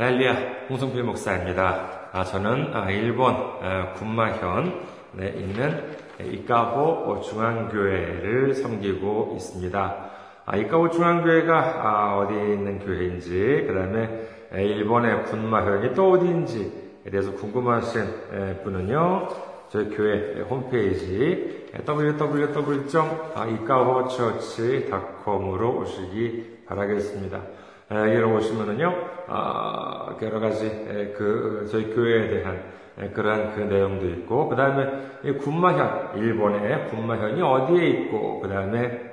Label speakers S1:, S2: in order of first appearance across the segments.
S1: 할렐루야, 홍성필 목사입니다. 아, 저는 아, 일본 아, 군마현에 있는 이카호 중앙교회를 섬기고 있습니다. 아, 이카호 중앙교회가 아, 어디에 있는 교회인지, 그 다음에 일본의 군마현이 또 어디인지에 대해서 궁금하신 분은요, 저희 교회 홈페이지 www.ikahochurch.com으로 오시기 바라겠습니다. 여기로 오시면은요, 아, 여러 가지 그 저희 교회에 대한 그러한 그 내용도 있고, 그 다음에 군마현, 일본의 군마현이 어디에 있고, 그 다음에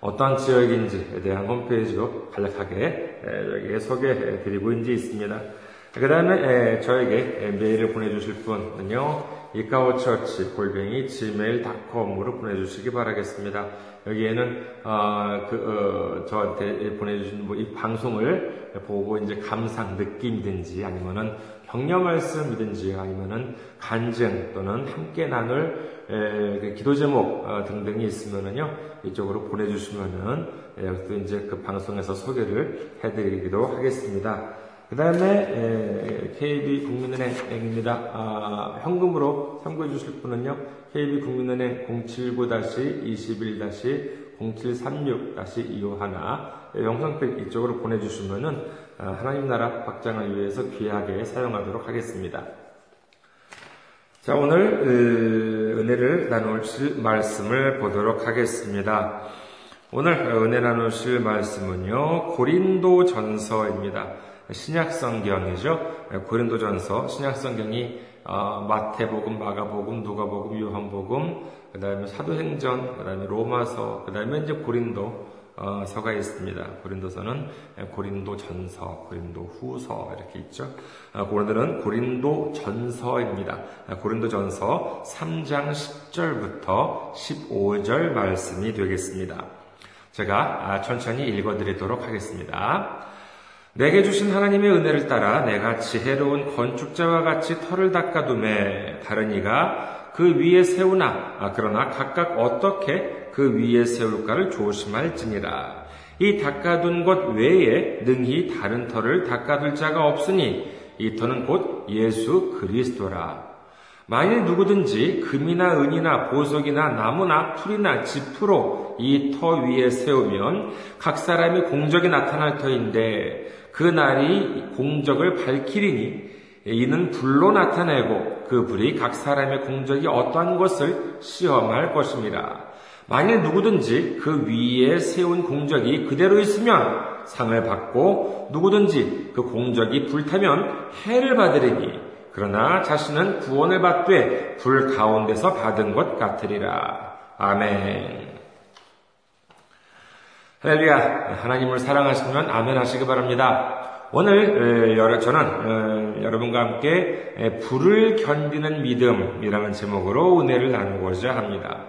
S1: 어떤 지역인지에 대한 홈페이지도 간략하게 여기에 소개해 드리고 있는 있습니다. 그 다음에 저에게 메일을 보내주실 분은요, 이카오처치 골뱅이 gmail.com으로 보내주시기 바라겠습니다. 여기에는 어, 그, 어, 저한테 보내주신 뭐 이 방송을 보고 이제 감상 느낌이든지 아니면은 격려 말씀이든지 아니면은 간증 또는 함께 나눌 에, 그 기도 제목 어, 등등이 있으면은요 이쪽으로 보내주시면은 여기서 이제 그 방송에서 소개를 해드리기도 하겠습니다. 그 다음에 KB 국민은행입니다. 아, 현금으로 참고해 주실 분은요. KB 국민은행 079-21-0736-251 영상팩 이쪽으로 보내주시면은 아, 하나님 나라 확장을 위해서 귀하게 사용하도록 하겠습니다. 자, 오늘 은혜를 나누실 말씀을 보도록 하겠습니다. 오늘 은혜 나누실 말씀은요, 고린도 전서입니다. 신약 성경이죠. 고린도전서, 신약 성경이 어, 마태복음, 마가복음, 누가복음, 요한복음, 그 다음에 사도행전, 그 다음에 로마서, 그 다음에 이제 고린도 어, 서가 있습니다. 고린도서는 고린도 전서, 고린도 후서 이렇게 있죠. 어, 고린도는 고린도 전서입니다. 고린도 전서 3장 10절부터 15절 말씀이 되겠습니다. 제가 아, 천천히 읽어드리도록 하겠습니다. 내게 주신 하나님의 은혜를 따라 내가 지혜로운 건축자와 같이 터를 닦아둠에 다른 이가 그 위에 세우나 아, 그러나 각각 어떻게 그 위에 세울까를 조심할지니라. 이 닦아둔 것 외에 능히 다른 터를 닦아둘 자가 없으니 이 터는 곧 예수 그리스도라. 만일 누구든지 금이나 은이나 보석이나 나무나 풀이나 지푸로 이 터 위에 세우면 각 사람이 공적이 나타날 터인데 그 날이 공적을 밝히리니 이는 불로 나타내고 그 불이 각 사람의 공적이 어떠한 것을 시험할 것입니다. 만일 누구든지 그 위에 세운 공적이 그대로 있으면 상을 받고 누구든지 그 공적이 불타면 해를 받으리니 그러나 자신은 구원을 받되 불 가운데서 받은 것 같으리라. 아멘. 할렐루야. 하나님을 사랑하시면 아멘 하시기 바랍니다. 오늘 저는 여러분과 함께 불을 견디는 믿음이라는 제목으로 은혜를 나누고자 합니다.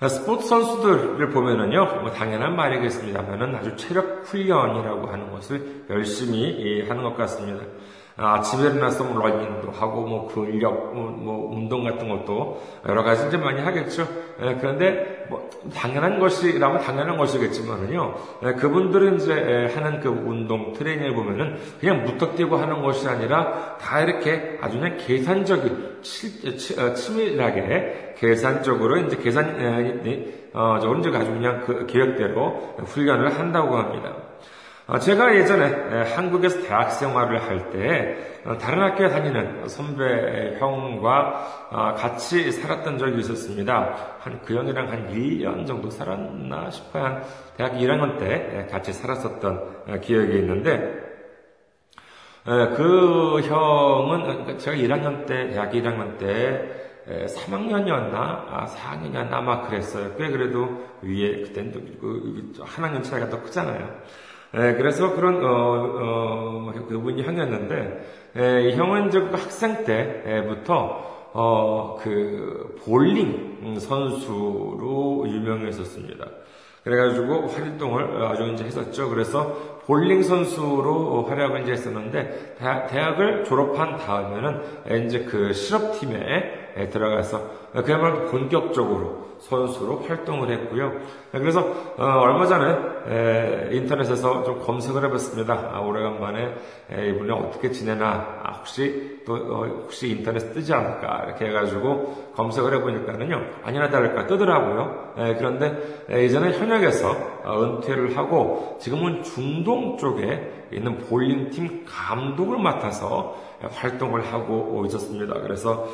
S1: 스포츠 선수들을 보면은요, 뭐 당연한 말이겠습니다만은 아주 체력 훈련이라고 하는 것을 열심히 하는 것 같습니다. 아침에 일어나서 뭐 러닝도 하고 뭐 근력, 뭐, 뭐 운동 같은 것도 여러 가지 이제 많이 하겠죠. 예, 그런데 뭐 당연한 것이라면 당연한 것이겠지만은요. 예, 그분들은 이제 예, 하는 그 운동 트레이닝을 보면은 그냥 무턱대고 하는 것이 아니라 다 이렇게 아주 그냥 계산적인 치, 어, 치밀하게 계산적으로 이제 계산 어, 저 언제 아주 그냥 그 계획대로 훈련을 한다고 합니다. 어, 제가 예전에 한국에서 대학 생활을 할때 어, 다른 학교에 다니는 선배 형과 어, 같이 살았던 적이 있었습니다. 한 그 형이랑 한 1년 정도 살았나 싶어요. 한 대학 1학년 때 같이 살았었던 기억이 있는데 그 형은 그러니까 제가 1학년 때 대학 1학년 때 3학년이었나? 4학년이었나? 아, 아마 그랬어요. 꽤 그래도 위에, 그땐 그, 한 학년 차이가 더 크잖아요. 예, 그래서 그런 어, 어, 그분이 형이었는데 예, 형은 저 학생 때부터 어, 그 볼링 선수로 유명했었습니다. 그래가지고 활동을 아주 이제 했었죠. 그래서 볼링 선수로 활약을 이제 했었는데 대학, 을 졸업한 다음에는 이제 그 실업팀에 들어가서 그야말로 본격적으로 선수로 활동을 했고요. 그래서 어, 얼마 전에 에, 인터넷에서 좀 검색을 해봤습니다. 아, 오래간만에 에, 이분이 어떻게 지내나 아, 혹시 또 어, 혹시 인터넷 뜨지 않을까 이렇게 해가지고 검색을 해보니까는요 아니나 다를까 뜨더라고요. 에, 그런데 이전에 현역에서 어, 은퇴를 하고 지금은 중동 쪽에 있는 볼링 팀 감독을 맡아서 활동을 하고 있었습니다. 그래서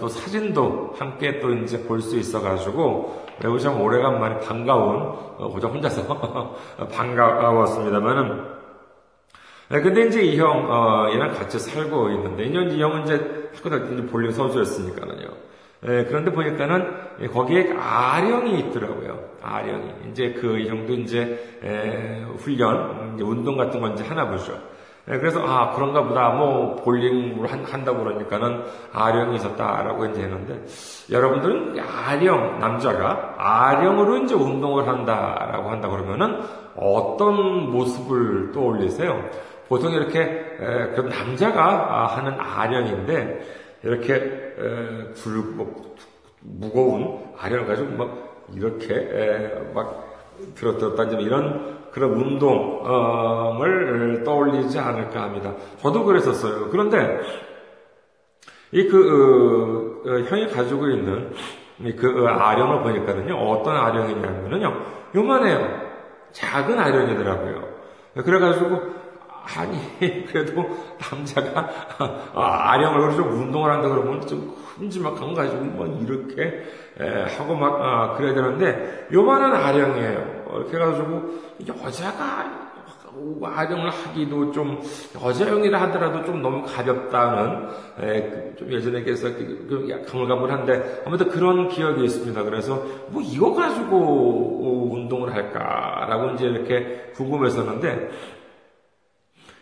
S1: 또 사진도 함께 또 이제 볼 수 있어가지고 매우 참 오래간만에 반가운 어, 고작 혼자서 반가웠습니다만은 네, 근데 이제 이 형, 어, 얘랑 같이 살고 있는데, 이 형은 이제 학교 다닐 때 볼링 선수였으니까는요. 예, 그런데 보니까는 거기에 아령이 있더라고요. 아령이. 이제 그 형도 이제, 에, 훈련, 이제 운동 같은 건 이제 하나 보죠. 예, 그래서 아 그런가 보다 뭐 볼링을 한, 다고 그러니까는 아령이 있었다라고 이제 했는데 여러분들은 아령 남자가 아령으로 이제 운동을 한다라고 한다 그러면은 어떤 모습을 떠올리세요? 보통 이렇게 에, 그 남자가 하는 아령인데 이렇게 에, 굵고 뭐 무거운 아령을 가지고 막 이렇게 에, 막 들었다 이런 그런 운동을 떠올리지 않을까 합니다. 저도 그랬었어요. 그런데 이그 어, 어, 형이 가지고 있는 그 아령을 보니까는요 어떤 아령이냐면요 요만해요. 작은 아령이더라고요. 그래가지고 아니 그래도 남자가 아령을 좀 운동을 한다 그러면 좀 큼지막한 거 가지고 뭐 이렇게 하고 막 아, 그래야 되는데 요만한 아령이에요. 이렇게 해가지고 여자가 아령을 하기도 좀 여자형이라 하더라도 좀 너무 가볍다는 에, 좀 예전에 그래서 그 가물가물한데 아무튼 그런 기억이 있습니다. 그래서 뭐 이거 가지고 운동을 할까라고 이제 이렇게 궁금했었는데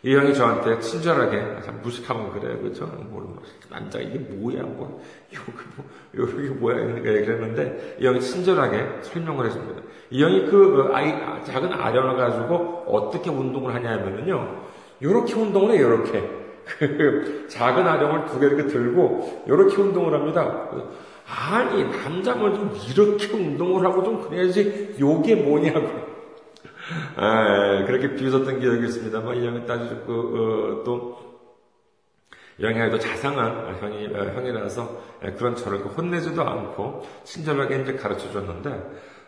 S1: 이 형이 저한테 친절하게 참 무식하면 그래 그죠? 뭐 남자 이게 뭐야 뭐 이거 뭐 이게 뭐야 그랬는데 이 형이 친절하게 설명을 해줍니다. 이 형이 그 아이 작은 아령을 가지고 어떻게 운동을 하냐면은요 이렇게 운동을 해 이렇게 그 작은 아령을 두 개 이렇게 들고 이렇게 운동을 합니다. 아니 남자면 좀 이렇게 운동을 하고 좀 그래야지 요게 뭐냐고 아, 그렇게 비웃었던 기억이 있습니다만, 이 형이 따지고, 그, 어, 또, 영향이 자상한 형이, 어, 형이라서 예, 그런 저를 혼내지도 않고 친절하게 이제 가르쳐 줬는데,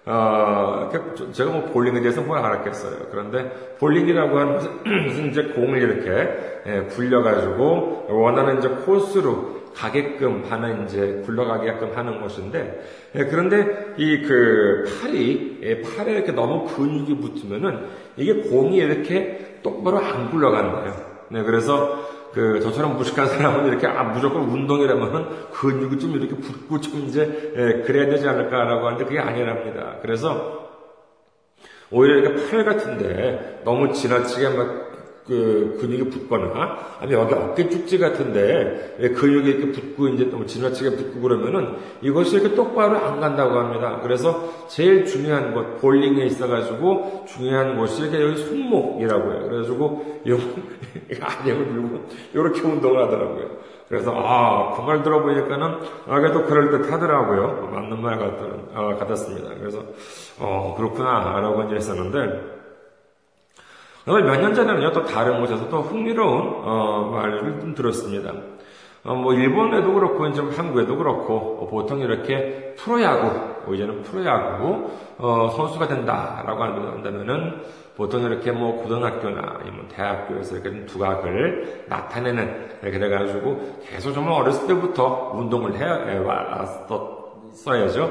S1: 어, 제가 뭐 볼링에 대해서 뭘 알았겠어요. 그런데 볼링이라고 하는 것은 이제 공을 이렇게 예, 굴려가지고 원하는 이제 코스로 가게끔 하는 이제 굴러가게끔 하는 것인데 예, 그런데 이 그 팔이 예, 팔에 이렇게 너무 근육이 붙으면은 이게 공이 이렇게 똑바로 안 굴러간대요. 네, 그래서 그 저처럼 무식한 사람은 이렇게 아 무조건 운동이라면은 근육이 좀 이렇게 붙고 좀 이제 예, 그래야 되지 않을까라고 하는데 그게 아니랍니다. 그래서 오히려 이렇게 팔 같은데 너무 지나치게 막 그 근육이 붙거나 아니면 여기 어깨 축지 같은데 근육이 이렇게 붙고 이제 또 지나치게 붙고 그러면은 이것이 이렇게 똑바로 안 간다고 합니다. 그래서 제일 중요한 것 볼링에 있어가지고 중요한 것이 이렇게 여기 손목이라고 해요. 그래가지고 안녕을 들고 이렇게 운동을 하더라고요. 그래서 아 그 말 들어보니까는 아 그래도 그럴 듯 하더라고요. 맞는 말 같, 어, 같았습니다. 그래서 어 그렇구나라고 이제 했었는데. 몇 년 전에는요, 또 다른 곳에서 또 흥미로운, 어, 말을 좀 들었습니다. 어, 뭐, 일본에도 그렇고, 이제 한국에도 그렇고, 보통 이렇게 프로야구, 뭐 이제는 프로야구, 어, 선수가 된다라고 한다면은, 보통 이렇게 뭐, 고등학교나, 뭐, 대학교에서 이렇게 두각을 나타내는, 그래가지고, 계속 정말 어렸을 때부터 운동을 해, 왔었어야죠.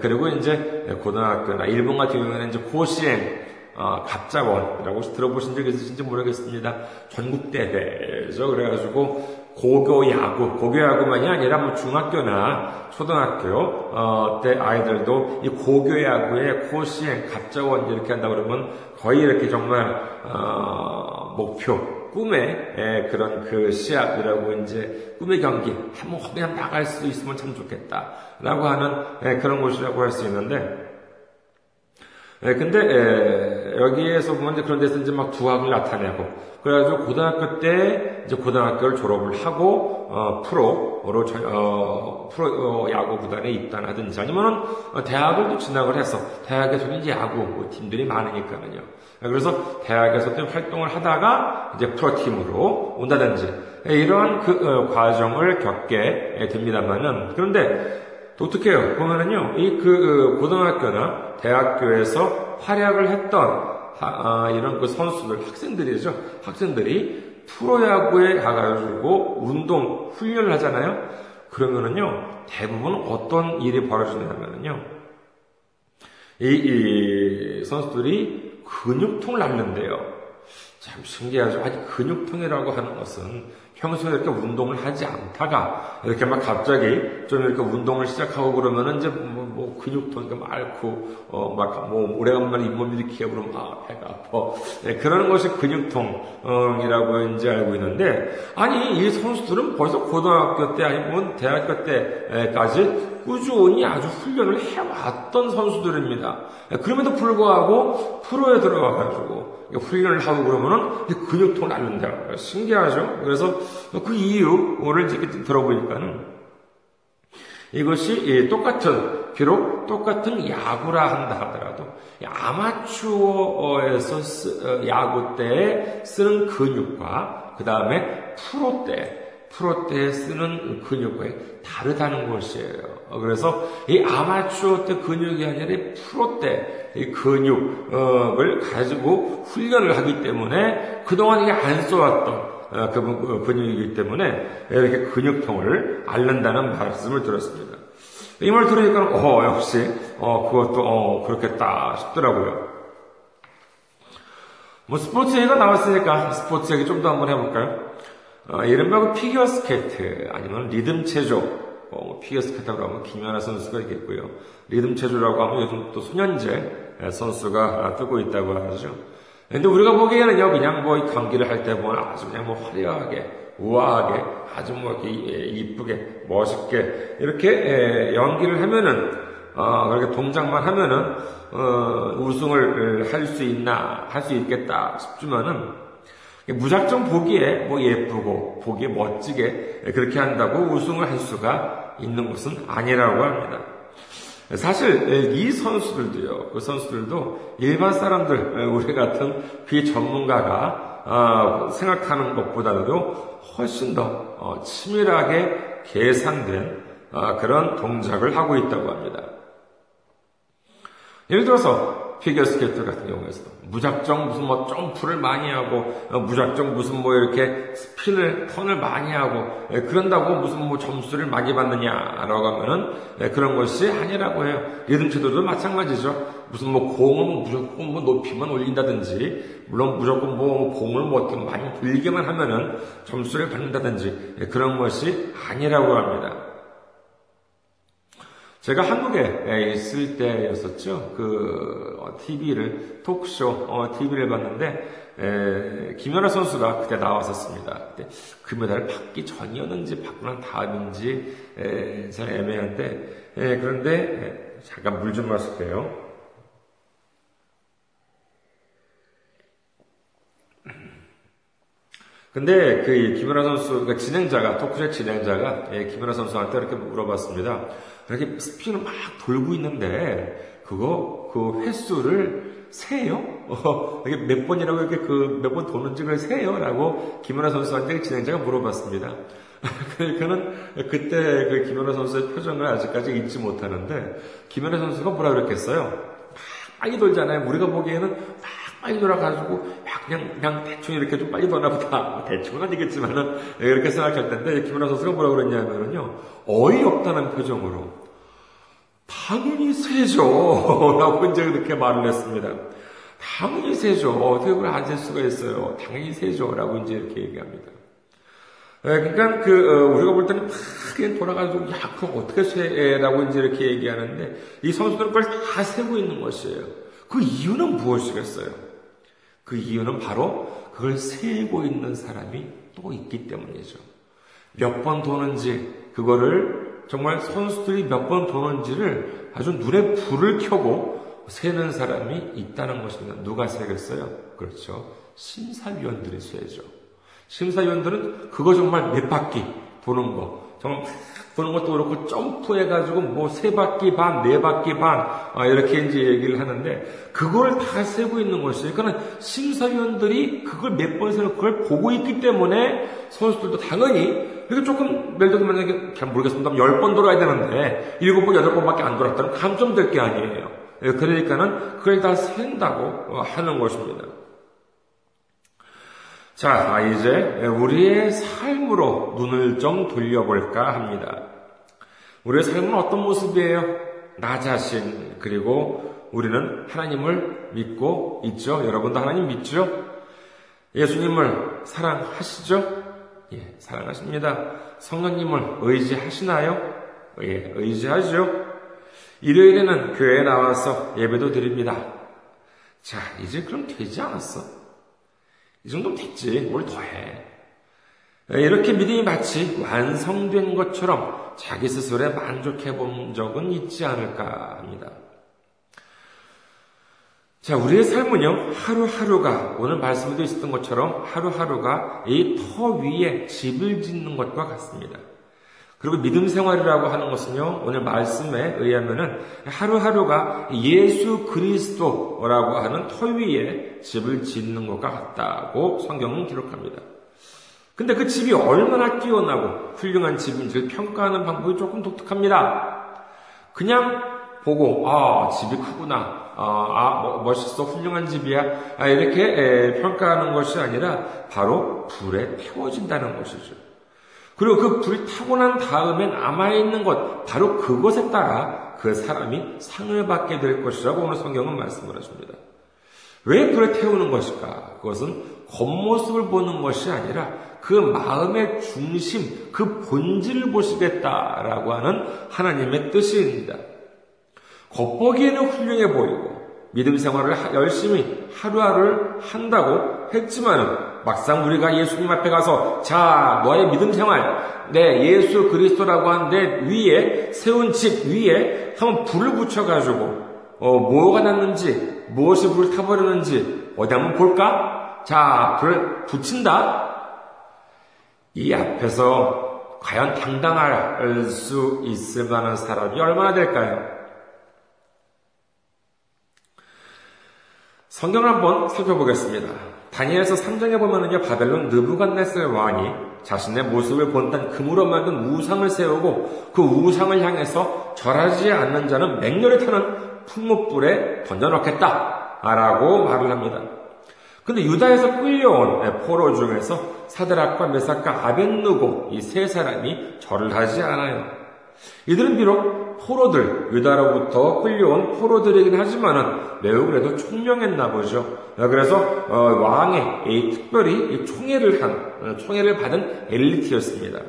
S1: 그리고 이제, 고등학교나, 일본 같은 경우에는 이제 고시행, 어, 갑자원이라고 들어보신 적 있으신지 모르겠습니다. 전국대회죠. 그래가지고 고교 야구, 고교 야구만이 아니라 뭐 중학교나 초등학교 어, 때 아이들도 이 고교 야구의 코시행 갑자원 이렇게 한다 그러면 거의 이렇게 정말 어, 목표 꿈의 에, 그런 그 시합이라고 이제 꿈의 경기 한번 그냥 나갈 수 있으면 참 좋겠다라고 하는 에, 그런 곳이라고 할 수 있는데 에, 근데 에, 여기에서 보면 이제 그런 데서 이제 막 두학을 나타내고 그래가지고 고등학교 때 이제 고등학교를 졸업을 하고 어, 프로로 전- 어, 프로 어, 야구 구단에 입단하든지 아니면은 어, 대학을 또 진학을 해서 대학에서도 이제 야구 뭐 팀들이 많으니까는요. 그래서 대학에서도 활동을 하다가 이제 프로팀으로 온다든지 이러한 그 어, 과정을 겪게 됩니다만은 그런데 독특해요. 보면은요, 이 그 고등학교나 대학교에서 활약을 했던 하- 아, 이런 그 선수들, 학생들이죠. 학생들이 프로야구에 가가지고 운동 훈련을 하잖아요. 그러면은요, 대부분 어떤 일이 벌어지냐면은요, 이, 이 선수들이 근육통을 앓는데요. 참 신기하죠. 아니, 근육통이라고 하는 것은 평소에 이렇게 운동을 하지 않다가 이렇게 막 갑자기 좀 이렇게 운동을 시작하고 그러면은 이제 뭐, 뭐 근육통이 막 앓고 어 막 뭐 오래간만에 잇몸이 일으키고 그러면 아 배가 아파 네, 그러는 것이 근육통이라고 이제 알고 있는데 아니 이 선수들은 벌써 고등학교 때 아니면 대학교 때까지 꾸준히 아주 훈련을 해왔던 선수들입니다. 네, 그럼에도 불구하고 프로에 들어가가지고 훈련을 하고 그러면은 근육통을 앓는다. 신기하죠? 그래서 그 이유를 이렇게 들어보니까는 이것이 똑같은, 비록 똑같은 야구라 한다 하더라도 아마추어에서 쓰, 야구 때 쓰는 근육과 그 다음에 프로 때, 프로 때 쓰는 근육과 다르다는 것이에요. 그래서 이 아마추어 때 근육이 아니라 프로 때 이 근육을 가지고 훈련을 하기 때문에 그동안 이게 안그 근육이기 때문에 이렇게 근육통을 앓는다는 말씀을 들었습니다. 이 말 들으니까 어 역시 어 그것도 어 그렇겠다 싶더라고요. 뭐 스포츠 얘기가 나왔으니까 스포츠 얘기 좀 더 한번 해볼까요? 어, 이른바 그 피겨 스케이트 아니면 리듬 체조 어, 피겨 스케이트라고 하면 김연아 선수가 있겠고요. 리듬 체조라고 하면 요즘 또 손연재 선수가 뜨고 있다고 하죠. 근데 우리가 보기에는요, 그냥 뭐 경기를 할 때 보면 아주 그냥 뭐 화려하게, 우아하게, 아주 뭐 이렇게 이쁘게, 멋있게, 이렇게 연기를 하면은, 어, 그렇게 동작만 하면은, 어, 우승을 할 수 있나, 할 수 있겠다 싶지만은, 무작정 보기에 뭐 예쁘고, 보기에 멋지게 그렇게 한다고 우승을 할 수가 있는 것은 아니라고 합니다. 사실 이 선수들도요, 그 선수들도 일반 사람들, 우리 같은 비전문가가 생각하는 것보다도 훨씬 더 치밀하게 계산된 그런 동작을 하고 있다고 합니다. 예를 들어서 피겨스케이트 같은 경우에서도 무작정 무슨 뭐 점프를 많이 하고 무작정 무슨 뭐 이렇게 스핀을 턴을 많이 하고 그런다고 무슨 뭐 점수를 많이 받느냐라고 하면은 그런 것이 아니라고 해요. 리듬 체조도 마찬가지죠. 무슨 뭐 공을 무조건 뭐 높이만 올린다든지 물론 무조건 뭐 공을 뭐 어떻게 많이 굴리기만 하면은 점수를 받는다든지 그런 것이 아니라고 합니다. 제가 한국에 있을 때였었죠. 그 TV를 톡쇼 TV를 봤는데 에, 김연아 선수가 그때 나왔었습니다. 그때 금메달을 받기 전이었는지 받고 난 다음인지 에, 잘 애매한데 에, 그런데 잠깐 물 좀 마실게요. 근데 그 김연아 선수, 그러니까 진행자가, 토크쇼 진행자가 예, 김연아 선수한테 이렇게 물어봤습니다. 이렇게 스피을 막 돌고 있는데, 그거, 그 횟수를 세요? 어, 이게 몇 번이라고 이렇게 그 몇 번 도는지 그걸 세요? 라고 김연아 선수한테 진행자가 물어봤습니다. 그러니까는 그때 그 김연아 선수의 표정을 아직까지 잊지 못하는데, 김연아 선수가 뭐라 그랬겠어요? 막 빨리 돌잖아요. 우리가 보기에는 막 빨리 돌아가지고 그냥 그냥 대충 이렇게 좀 빨리 도나 보다. 대충은 아니겠지만은 이렇게 생각할 텐데 김연아 선수가 뭐라고 그랬냐면은요 어이없다는 표정으로 당연히 세죠. 라고 이제 그렇게 말을 했습니다. 당연히 세죠. 어떻게 그걸 안셀 수가 있어요. 당연히 세죠. 라고 이제 이렇게 얘기합니다. 그러니까 그 우리가 볼 때는 막 그냥 돌아가지고 야 그럼 어떻게 세라고 이제 이렇게 얘기하는데 이 선수들은 그걸 다 세고 있는 것이에요. 그 이유는 무엇이겠어요? 그 이유는 바로 그걸 세고 있는 사람이 또 있기 때문이죠. 몇 번 도는지, 그거를 정말 선수들이 몇 번 도는지를 아주 눈에 불을 켜고 세는 사람이 있다는 것입니다. 누가 세겠어요? 그렇죠. 심사위원들이 세죠. 심사위원들은 그거 정말 몇 바퀴 도는 거. 정말 보는 것도 그렇고 점프해가지고 뭐 세 바퀴 반, 네 바퀴 반 아, 이렇게 이제 얘기를 하는데 그걸 다 세고 있는 것이에요. 그러니까 심사위원들이 그걸 몇 번 세고 그걸 보고 있기 때문에 선수들도 당연히 이게 조금 예를 들면 만약에 잘 모르겠습니다. 열 번 돌아야 되는데 일곱 번, 여덟 번밖에 안 돌았다면 감점될 게 아니에요. 예, 그러니까는 그걸 다 센다고 어, 하는 것입니다. 자, 이제 우리의 삶으로 눈을 좀 돌려볼까 합니다. 우리의 삶은 어떤 모습이에요? 나 자신, 그리고 우리는 하나님을 믿고 있죠? 여러분도 하나님 믿죠? 예수님을 사랑하시죠? 예, 사랑하십니다. 성령님을 의지하시나요? 예, 의지하죠? 일요일에는 교회에 나와서 예배도 드립니다. 자, 이제 그럼 되지 않았어? 이 정도면 됐지. 뭘 더해. 이렇게 믿음이 마치 완성된 것처럼 자기 스스로에 만족해 본 적은 있지 않을까 합니다. 자, 우리의 삶은요, 하루하루가, 오늘 있었던 것처럼 하루하루가 이 터 위에 집을 짓는 것과 같습니다. 그리고 믿음 생활이라고 하는 것은요, 오늘 말씀에 의하면은 하루하루가 예수 그리스도라고 하는 터 위에 집을 짓는 것과 같다고 성경은 기록합니다. 근데 그 집이 얼마나 뛰어나고 훌륭한 집인지를 평가하는 방법이 조금 독특합니다. 그냥 보고, 아, 집이 크구나. 아, 아 멋있어. 훌륭한 집이야. 아, 이렇게 에, 평가하는 것이 아니라 바로 불에 태워진다는 것이죠. 그리고 그 불이 타고 난 다음에 남아있는 것, 바로 그것에 따라 그 사람이 상을 받게 될 것이라고 오늘 성경은 말씀을 하십니다. 왜 불에 태우는 것일까? 그것은 겉모습을 보는 것이 아니라 그 마음의 중심, 그 본질을 보시겠다라고 하는 하나님의 뜻입니다. 겉보기에는 훌륭해 보이고 믿음 생활을 열심히 하루하루를 한다고 했지만 막상 우리가 예수님 앞에 가서 자 너의 믿음 생활 내 예수 그리스도라고 하는데 위에 세운 집 위에 한번 불을 붙여가지고 어, 뭐가 났는지 무엇이 불을 타버렸는지 어디 한번 볼까? 자 불을 붙인다. 이 앞에서 과연 당당할 수 있을 만한 사람이 얼마나 될까요? 성경을 한번 살펴보겠습니다. 다니엘서 3장에 보면은요, 바벨론 느부갓네살 왕이 자신의 모습을 본단 금으로 만든 우상을 세우고 그 우상을 향해서 절하지 않는 자는 맹렬히 타는 풍목불에 던져놓겠다. 라고 말을 합니다. 근데 유다에서 끌려온 포로 중에서 사드락과 메삭과 아벤누고 이 세 사람이 절을 하지 않아요. 이들은 비록 포로들, 유다로부터 끌려온 포로들이긴 하지만은 매우 그래도 총명했나 보죠. 그래서 어, 왕의 특별히 총애를 한, 어, 총애를 받은 엘리트였습니다.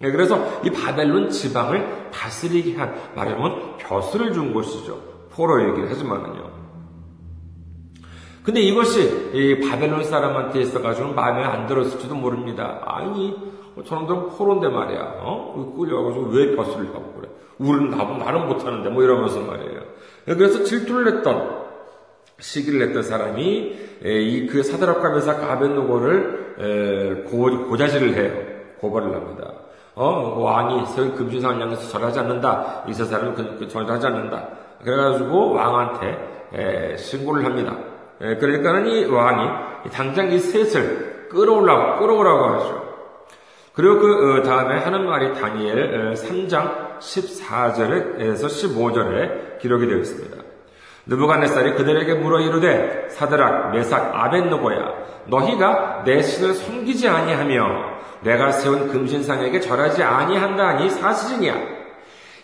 S1: 네, 그래서 이 바벨론 지방을 다스리게 한, 말하면 벼슬을 준 곳이죠. 포로 얘기를 하지만은요. 근데 이것이 이 바벨론 사람한테 있어가지고 마음에 안 들었을지도 모릅니다. 아니, 저놈들은 포로인데 말이야. 어? 끌려가지고 왜 벼슬을 하고 그래? 우리는 나도 나는 못하는데 뭐 이러면서 말이에요. 그래서 질투를 냈던 시기를 냈던 사람이 이 그 사드락과 메사 가벤노고를 고자질을 해요. 고발을 합니다. 어, 왕이 세운 금신상을 향해서 절하지 않는다. 이세 사람은 그, 그 절하지 않는다. 그래가지고 왕한테 신고를 합니다. 그러니까는 이 왕이 당장 이 셋을 끌어올라고, 끌어오라고 하죠. 그리고 그 어, 다음에 하는 말이 다니엘 3장 14절에서 15절에 기록이 되어 있습니다. 느부갓네살이 그들에게 물어 이르되 사드락 메삭 아벤노고야 너희가 내 신을 섬기지 아니하며 내가 세운 금신상에게 절하지 아니한다니 사실이냐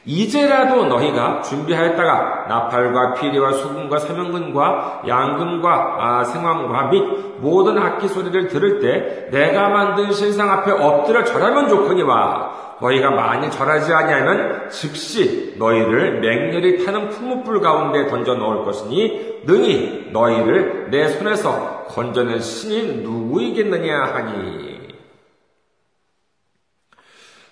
S1: 이제라도 너희가 준비하였다가 나팔과 피리와 수금과 사명근과 양금과 아, 생황과 및 모든 악기 소리를 들을 때 내가 만든 신상 앞에 엎드려 절하면 좋거니와 너희가 만일 절하지 아니하면 즉시 너희를 맹렬히 타는 풍무불 가운데 던져 넣을 것이니 능히 너희를 내 손에서 건져낸 신이 누구이겠느냐 하니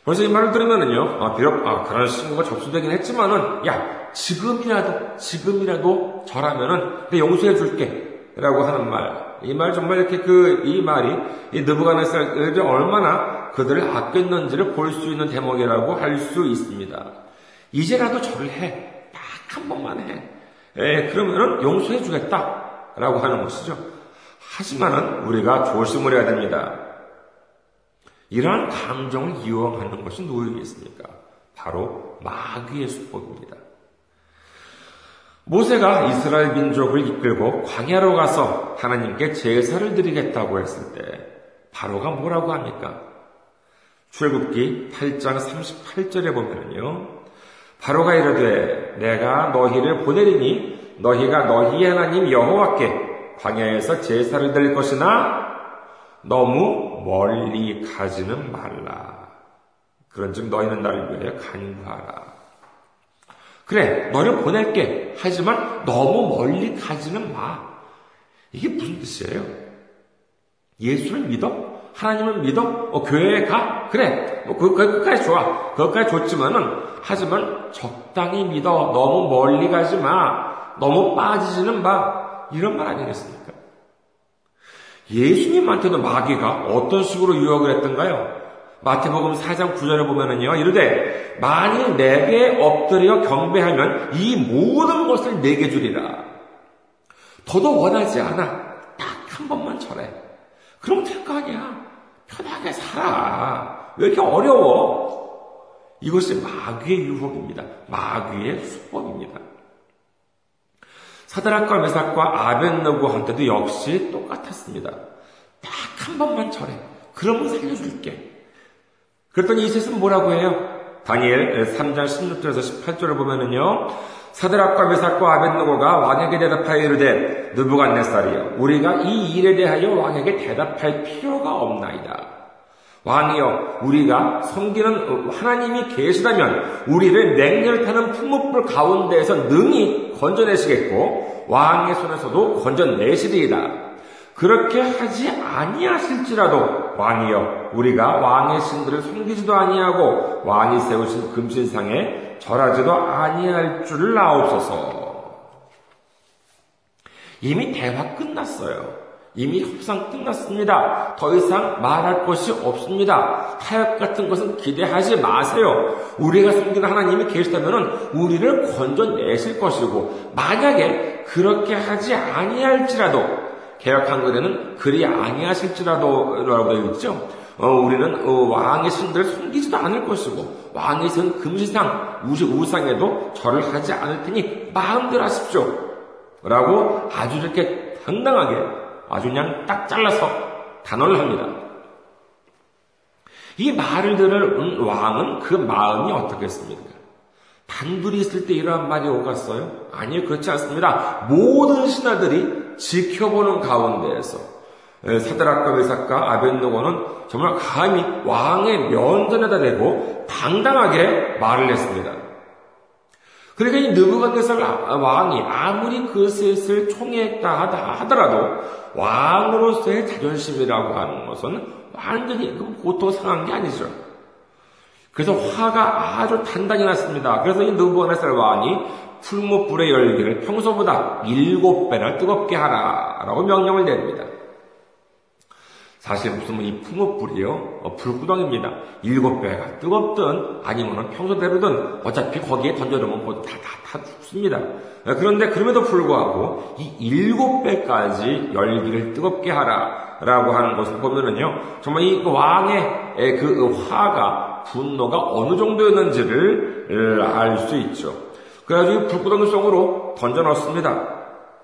S1: 벌써 이 말을 들으면은요, 아, 비록, 아, 그런 신고가 접수되긴 했지만은, 야, 지금이라도, 지금이라도 저라면은, 내 용서해 줄게. 라고 하는 말. 이 말 정말 이렇게 그, 이 말이, 이 느부갓네살을 얼마나 그들을 아꼈는지를 볼 수 있는 대목이라고 할 수 있습니다. 이제라도 저를 해. 딱 한 번만 해. 예, 그러면은 용서해 주겠다. 라고 하는 것이죠. 하지만은 우리가 조심을 해야 됩니다. 이러한 감정을 이용하는 것이 누구이겠습니까? 바로 마귀의 수법입니다. 모세가 이스라엘 민족을 이끌고 광야로 가서 하나님께 제사를 드리겠다고 했을 때 바로가 뭐라고 합니까? 출굽기 8장 38절에 보면요. 바로가 이르되 내가 너희를 보내리니 너희가 너희의 하나님 여호와께 광야에서 제사를 드릴 것이나 너무 멀리 가지는 말라. 그런즉 너희는 나를 위해 간구하라. 그래, 너를 보낼게. 하지만 너무 멀리 가지는 마. 이게 무슨 뜻이에요? 예수를 믿어? 하나님을 믿어? 어, 교회에 가? 그래. 뭐, 그, 그, 끝까지 좋아. 그것까지 좋지만은, 하지만 적당히 믿어. 너무 멀리 가지 마. 너무 빠지지는 마. 이런 말 아니겠습니까? 예수님한테도 마귀가 어떤 식으로 유혹을 했던가요? 마태복음 4장 9절에 보면은요, 이르되, 만일 내게 엎드려 경배하면 이 모든 것을 내게 주리라. 더도 원하지 않아. 딱 한 번만 절해. 그럼 될 거 아니야. 편하게 살아. 왜 이렇게 어려워? 이것이 마귀의 유혹입니다. 마귀의 수법입니다. 사드락과 메삭과 아벤노고한테도 역시 똑같았습니다. 딱 한 번만 절해. 그러면 살려줄게. 그랬더니 이셋은 뭐라고 해요? 다니엘 3장 16절에서 18절을 보면은요. 사드락과 메삭과 아벤노고가 왕에게 대답하여 이르되 느부갓네살이여 우리가 이 일에 대하여 왕에게 대답할 필요가 없나이다. 왕이여 우리가 섬기는 하나님이 계시다면 우리를 맹렬 타는 풍목불 가운데에서 능히 건져내시겠고 왕의 손에서도 건져내시리이다. 그렇게 하지 아니하실지라도 왕이여 우리가 왕의 신들을 숨기지도 아니하고 왕이 세우신 금신상에 절하지도 아니할 줄을 아옵소서. 이미 대화 끝났어요. 이미 협상 끝났습니다. 더 이상 말할 것이 없습니다. 타협 같은 것은 기대하지 마세요. 우리가 섬기는 하나님이 계시다면 우리를 건져내실 것이고 만약에 그렇게 하지 아니할지라도 개혁 한글에는 그리 아니하실지라도 라고 되어 있죠. 어, 우리는 어, 왕의 신들을 숨기지도 않을 것이고 왕의 신 금시상 우시 우상에도 절을 하지 않을 테니 마음대로 하십시오. 라고 아주 이렇게 당당하게 아주 그냥 딱 잘라서 단언을 합니다. 이 말을 들은 왕은 그 마음이 어떻겠습니까? 단둘이 있을 때 이러한 말이 오갔어요? 아니요, 그렇지 않습니다. 모든 신하들이 지켜보는 가운데에서 사드락과 메삭과 아벤노고는 정말 감히 왕의 면전에다 대고 당당하게 말을 했습니다. 그러니까 이 느부갓네살 왕이 아무리 그 셋을 총애했다 하더라도 왕으로서의 자존심이라고 하는 것은 완전히 고통상한 게 아니죠. 그래서 화가 아주 단단히 났습니다. 그래서 이 느부갓네살 왕이 풀무불의 열기를 평소보다 일곱 배나 뜨겁게 하라라고 명령을 내립니다. 사실 무슨 이 풍업불이요 어, 불구덩입니다. 일곱 배가 뜨겁든 아니면 평소대로든 어차피 거기에 던져놓으면 모두 다, 다, 다 죽습니다. 어, 그런데 그럼에도 불구하고 이 일곱 배까지 열기를 뜨겁게 하라라고 하는 것을 보면은요 정말 이 왕의 그 화가 분노가 어느 정도였는지를 알 수 있죠. 그래가지고 불구덩이 속으로 던져 넣습니다.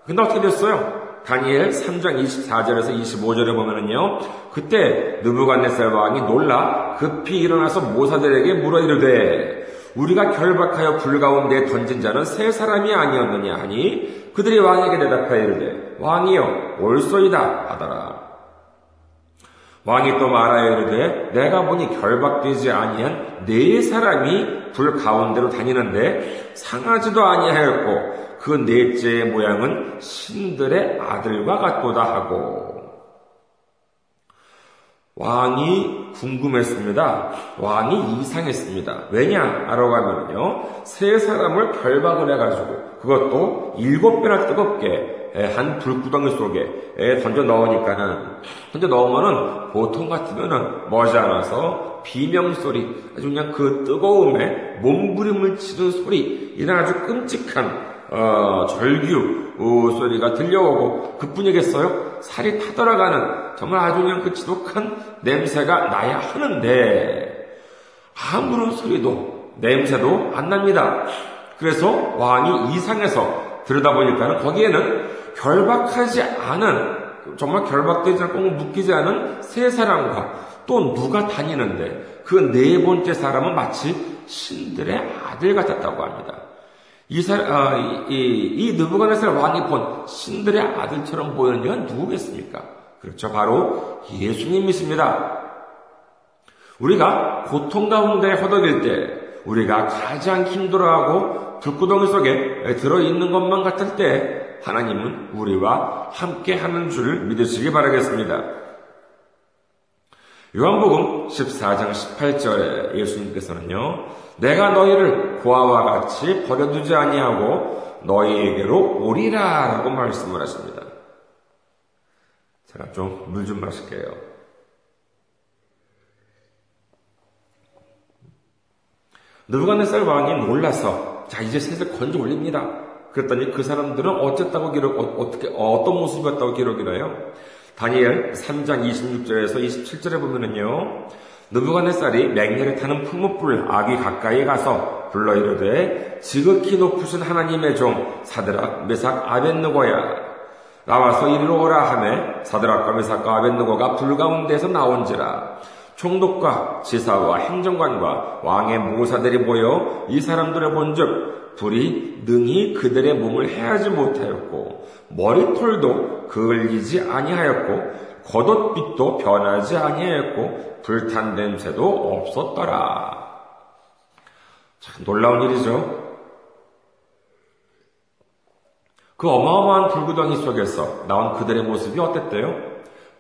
S1: 근데 어떻게 됐어요? 다니엘 3장 24절에서 25절에 보면은요, 그때 느부갓네살 왕이 놀라 급히 일어나서 모사들에게 물어 이르되 우리가 결박하여 불 가운데 던진 자는 세 사람이 아니었느냐 하니 그들이 왕에게 대답하여 이르되 왕이여 올소이다 하더라. 왕이 또 말하여 이르되 내가 보니 결박되지 아니한 네 사람이 불 가운데로 다니는데 상하지도 아니하였고 그 넷째의 모양은 신들의 아들과 같도다 하고 왕이 궁금했습니다. 왕이 이상했습니다. 왜냐? 하면요. 세 사람을 결박을 해가지고 그것도 일곱 배나 뜨겁게 한 불구덩이 속에 던져 넣으니까는 던져 넣으면은 보통 같으면은 머지않아서 비명 소리 아주 그냥 그 뜨거움에 몸부림을 치는 소리 이런 아주 끔찍한 어, 절규 어, 소리가 들려오고 그뿐이겠어요? 살이 타들어가는 정말 아주 그냥 그 지독한 냄새가 나야 하는데 아무런 소리도 냄새도 안 납니다. 그래서 왕이 이상해서 들여다보니까는 거기에는 결박하지 않은 정말 결박되지 않고 묶이지 않은 세 사람과 또 누가 다니는데 그 네 번째 사람은 마치 신들의 아들 같았다고 합니다. 이, 사, 아, 이, 이, 이 느부갓네살 왕이 본 신들의 아들처럼 보이는 이가 누구겠습니까? 그렇죠. 바로 예수님이십니다. 우리가 고통 가운데 허덕일 때, 우리가 가장 힘들어하고 불구덩이 속에 들어있는 것만 같을 때, 하나님은 우리와 함께 하는 줄을 믿으시기 바라겠습니다. 요한복음 14장 18절에 예수님께서는요, 내가 너희를 고아와 같이 버려두지 아니하고 너희에게로 오리라 라고 말씀을 하십니다. 제가 좀 물좀 좀 마실게요. 느부갓네살 왕이 놀라서 자 이제 셋을 건져 올립니다. 그랬더니 그 사람들은 어쨌다고 기록 어, 떻게 어떤 모습이었다고 기록이 나요? 다니엘 3장 26절에서 27절에 보면은요. 느부갓네살이 맹렬히 타는 풀무불 아기 가까이 가서 불러 이르되 지극히 높으신 하나님의 종 사드락 메삭 아벤느고야 나와서 이리로 오라 하매 사드락과 메삭과 아벤느고가 불 가운데서 나온지라 총독과 지사와 행정관과 왕의 모사들이 모여 이 사람들을 본즉 불이 능히 그들의 몸을 해하지 못하였고 머리털도 그을리지 아니하였고 겉옷빛도 변하지 아니하였고 불탄 냄새도 없었더라. 참 놀라운 일이죠. 그 어마어마한 불구덩이 속에서 나온 그들의 모습이 어땠대요?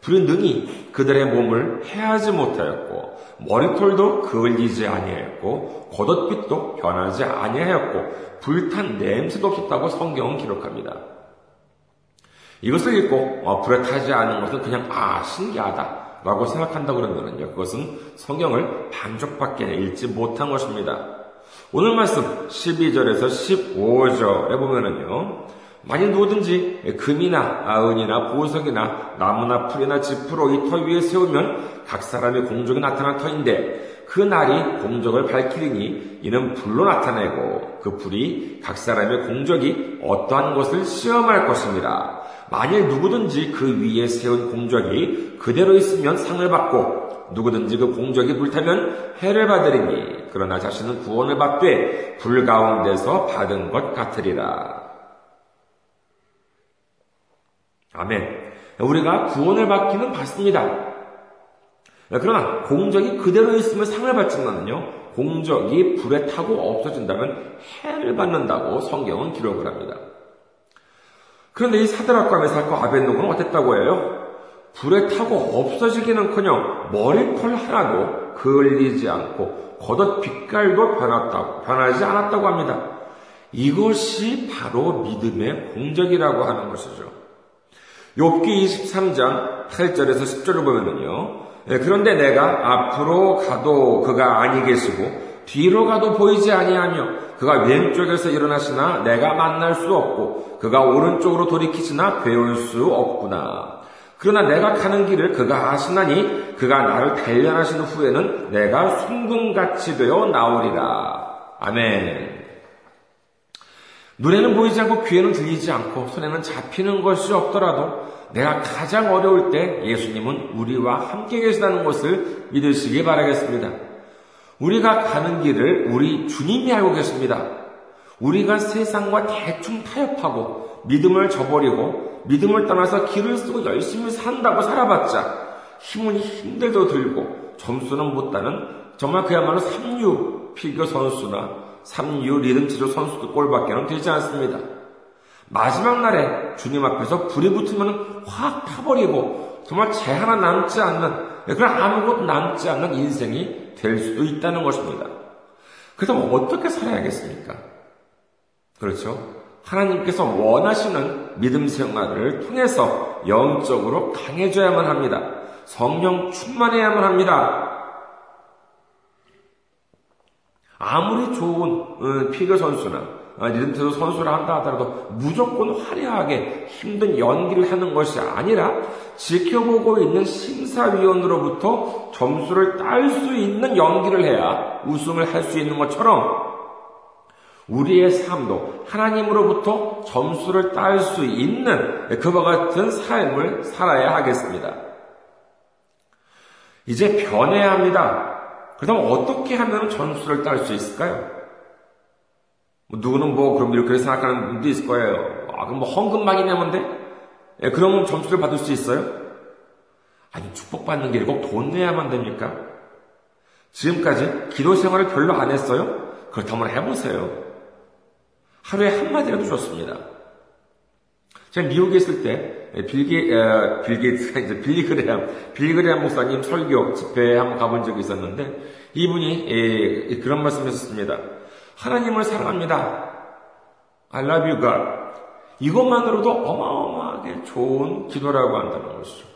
S1: 불이 능히 그들의 몸을 해하지 못하였고 머리털도 그을리지 아니하였고 겉옷빛도 변하지 아니하였고 불탄 냄새도 없었다고 성경은 기록합니다. 이것을 읽고 어, 불에 타지 않은 것은 그냥 아 신기하다 라고 생각한다 그러면요 그것은 성경을 반쪽밖에 읽지 못한 것입니다. 오늘 말씀 12절에서 15절에 보면은요 만일 누구든지 금이나 은이나 보석이나 나무나 풀이나 지푸로 이 터 위에 세우면 각 사람의 공적이 나타날 터인데 그 날이 공적을 밝히리니 이는 불로 나타내고 그 불이 각 사람의 공적이 어떠한 것을 시험할 것입니다. 만일 누구든지 그 위에 세운 공적이 그대로 있으면 상을 받고 누구든지 그 공적이 불타면 해를 받으리니 그러나 자신은 구원을 받되 불 가운데서 받은 것 같으리라. 아멘. 우리가 구원을 받기는 받습니다. 그러나 공적이 그대로 있으면 상을 받지만은요, 공적이 불에 타고 없어진다면 해를 받는다고 성경은 기록을 합니다. 그런데 이 사드락과 메사과 아벤노고는 어땠다고 해요? 불에 타고 없어지기는커녕 머리털 하나도 그을리지 않고 겉옷 빛깔도 변했다고 변하지 않았다고 합니다. 이것이 바로 믿음의 공적이라고 하는 것이죠. 욥기 23장 8절에서 10절을 보면은요. 예, 그런데 내가 앞으로 가도 그가 아니 계시고 뒤로 가도 보이지 아니하며 그가 왼쪽에서 일어나시나 내가 만날 수 없고 그가 오른쪽으로 돌이키시나 배울 수 없구나. 그러나 내가 가는 길을 그가 아시나니 그가 나를 단련하신 후에는 내가 순금같이 되어 나오리라. 아멘. 눈에는 보이지 않고 귀에는 들리지 않고 손에는 잡히는 것이 없더라도 내가 가장 어려울 때 예수님은 우리와 함께 계시다는 것을 믿으시기 바라겠습니다. 우리가 가는 길을 우리 주님이 알고 계십니다. 우리가 세상과 대충 타협하고 믿음을 저버리고 믿음을 떠나서 길을 쓰고 열심히 산다고 살아봤자 힘은 힘들도 들고 점수는 못 따는 정말 그야말로 3류 필교 선수나 3류 리듬 체조 선수들 꼴밖에는 되지 않습니다. 마지막 날에 주님 앞에서 불이 붙으면 확 타버리고 정말 재 하나 남지 않는 그런 아무것도 남지 않는 인생이 될 수도 있다는 것입니다. 그렇다면 어떻게 살아야겠습니까? 그렇죠? 하나님께서 원하시는 믿음 생활을 통해서 영적으로 강해져야만 합니다. 성령 충만해야만 합니다. 아무리 좋은 어, 피겨 선수나 리듬트도 선수를 한다 하더라도 무조건 화려하게 힘든 연기를 하는 것이 아니라 지켜보고 있는 심사위원으로부터 점수를 딸 수 있는 연기를 해야 우승을 할 수 있는 것처럼 우리의 삶도 하나님으로부터 점수를 딸 수 있는 그와 같은 삶을 살아야 하겠습니다. 이제 변해야 합니다. 그렇다면 어떻게 하면 점수를 딸 수 있을까요? 뭐 누구는 뭐 그럼 이렇게 생각하는 분도 있을 거예요. 아, 그럼 뭐 헌금 많이 내면 돼? 예, 그러면 점수를 받을 수 있어요? 아니, 축복받는 게 꼭 돈 내야만 됩니까? 지금까지 기도 생활을 별로 안 했어요? 그렇다면 해보세요. 하루에 한마디라도 좋습니다. 제가 미국에 있을 때, 예, 빌게, 어, 빌게이트가 이제 빌리그레암, 빌리그레암 목사님 설교 집회에 한번 가본 적이 있었는데, 이분이 예, 그런 말씀 하셨습니다. 하나님을 사랑합니다. I love you God. 이것만으로도 어마어마하게 좋은 기도라고 한다는 것이죠.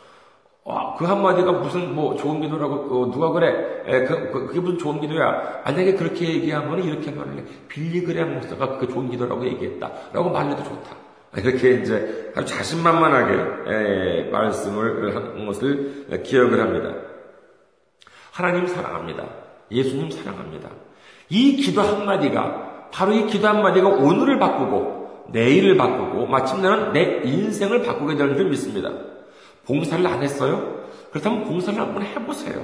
S1: 와, 그 한마디가 무슨 뭐 좋은 기도라고 어, 누가 그래? 에, 그, 그, 그게 무슨 좋은 기도야? 만약에 그렇게 얘기하면 이렇게 말을 해. 빌리그레암 목사가 그게 좋은 기도라고 얘기했다. 라고 말해도 좋다. 이렇게 이제 아주 자신만만하게 에, 말씀을 한 것을 기억을 합니다. 하나님 사랑합니다. 예수님 사랑합니다. 이 기도 한마디가 바로 이 기도 한마디가 오늘을 바꾸고 내일을 바꾸고 마침내는 내 인생을 바꾸게 되는 줄 믿습니다. 봉사를 안 했어요? 그렇다면 봉사를 한번 해보세요.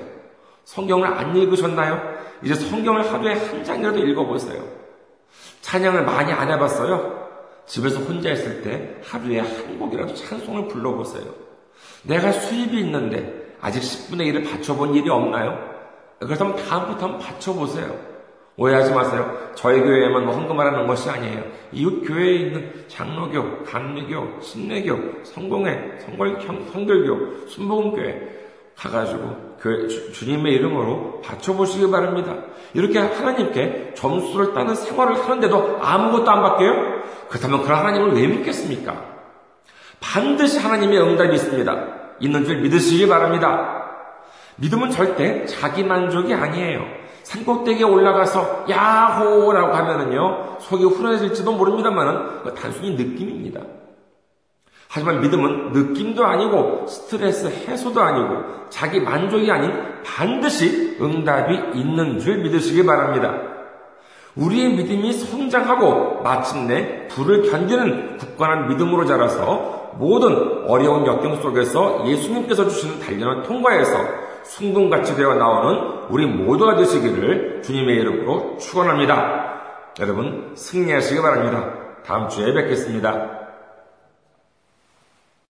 S1: 성경을 안 읽으셨나요? 이제 성경을 하루에 한 장이라도 읽어보세요. 찬양을 많이 안 해봤어요? 집에서 혼자 있을 때 하루에 한 곡이라도 찬송을 불러보세요. 내가 수입이 있는데 아직 10분의 1을 바쳐본 일이 없나요? 그렇다면 다음부터 한번 바쳐보세요. 오해하지 마세요. 저희 교회에만 뭐 헌금하라는 것이 아니에요. 이웃 교회에 있는 장로교, 감리교, 신내교, 성공회, 성걸, 성결교, 순복음교회 가가지고 그 주, 님의 이름으로 바쳐보시기 바랍니다. 이렇게 하나님께 점수를 따는 생활을 하는데도 아무것도 안 바뀌어요? 그렇다면 그런 하나님을 왜 믿겠습니까? 반드시 하나님의 응답이 있습니다. 있는 줄 믿으시기 바랍니다. 믿음은 절대 자기 만족이 아니에요. 산꼭대기에 올라가서 야호라고 하면은요 속이 후련해질지도 모릅니다만은 단순히 느낌입니다. 하지만 믿음은 느낌도 아니고 스트레스 해소도 아니고 자기 만족이 아닌 반드시 응답이 있는 줄 믿으시기 바랍니다. 우리의 믿음이 성장하고 마침내 불을 견디는 굳건한 믿음으로 자라서 모든 어려운 역경 속에서 예수님께서 주시는 단련을 통과해서 순금같이 되어 나오는 우리 모두가 되시기를 주님의 이름으로 축원합니다. 여러분 승리하시기 바랍니다. 다음 주에 뵙겠습니다.